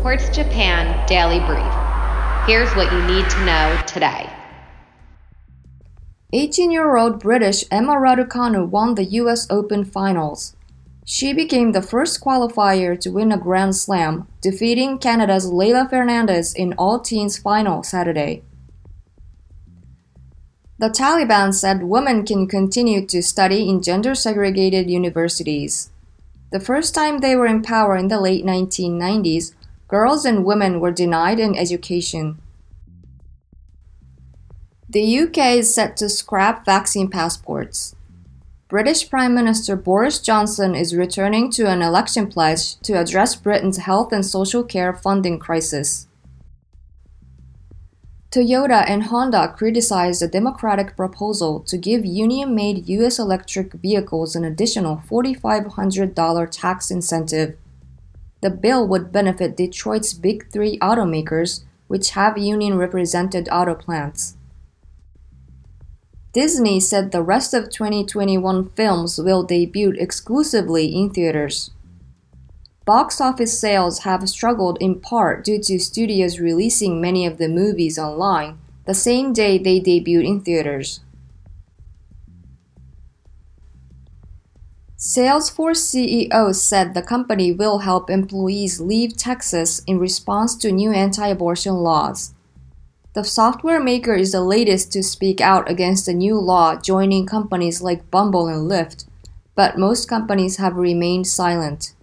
Quartz Japan Daily Brief. Here's what you need to know today. 18 year old British Emma Raducanu won the US Open finals. She became the first qualifier to win a Grand Slam, defeating Canada's Leylah Fernandez in all teens final Saturday. The Taliban said women can continue to study in gender segregated universities. The first time they were in power in the late 1990s, girls and women were denied an education. The UK is set to scrap vaccine passports. British Prime Minister Boris Johnson is returning to an election pledge to address Britain's health and social care funding crisis. Toyota and Honda criticized the Democratic proposal to give union made U.S. electric vehicles an additional $4,500 tax incentive. The bill would benefit Detroit's big three automakers, which have union represented auto plants. Disney said the rest of 2021 films will debut exclusively in theaters. Box office sales have struggled in part due to studios releasing many of the movies online the same day they debut in theaters. Salesforce CEO said the company will help employees leave Texas in response to new anti abortion laws. The software maker is the latest to speak out against the new law, joining companies like Bumble and Lyft, but most companies have remained silent.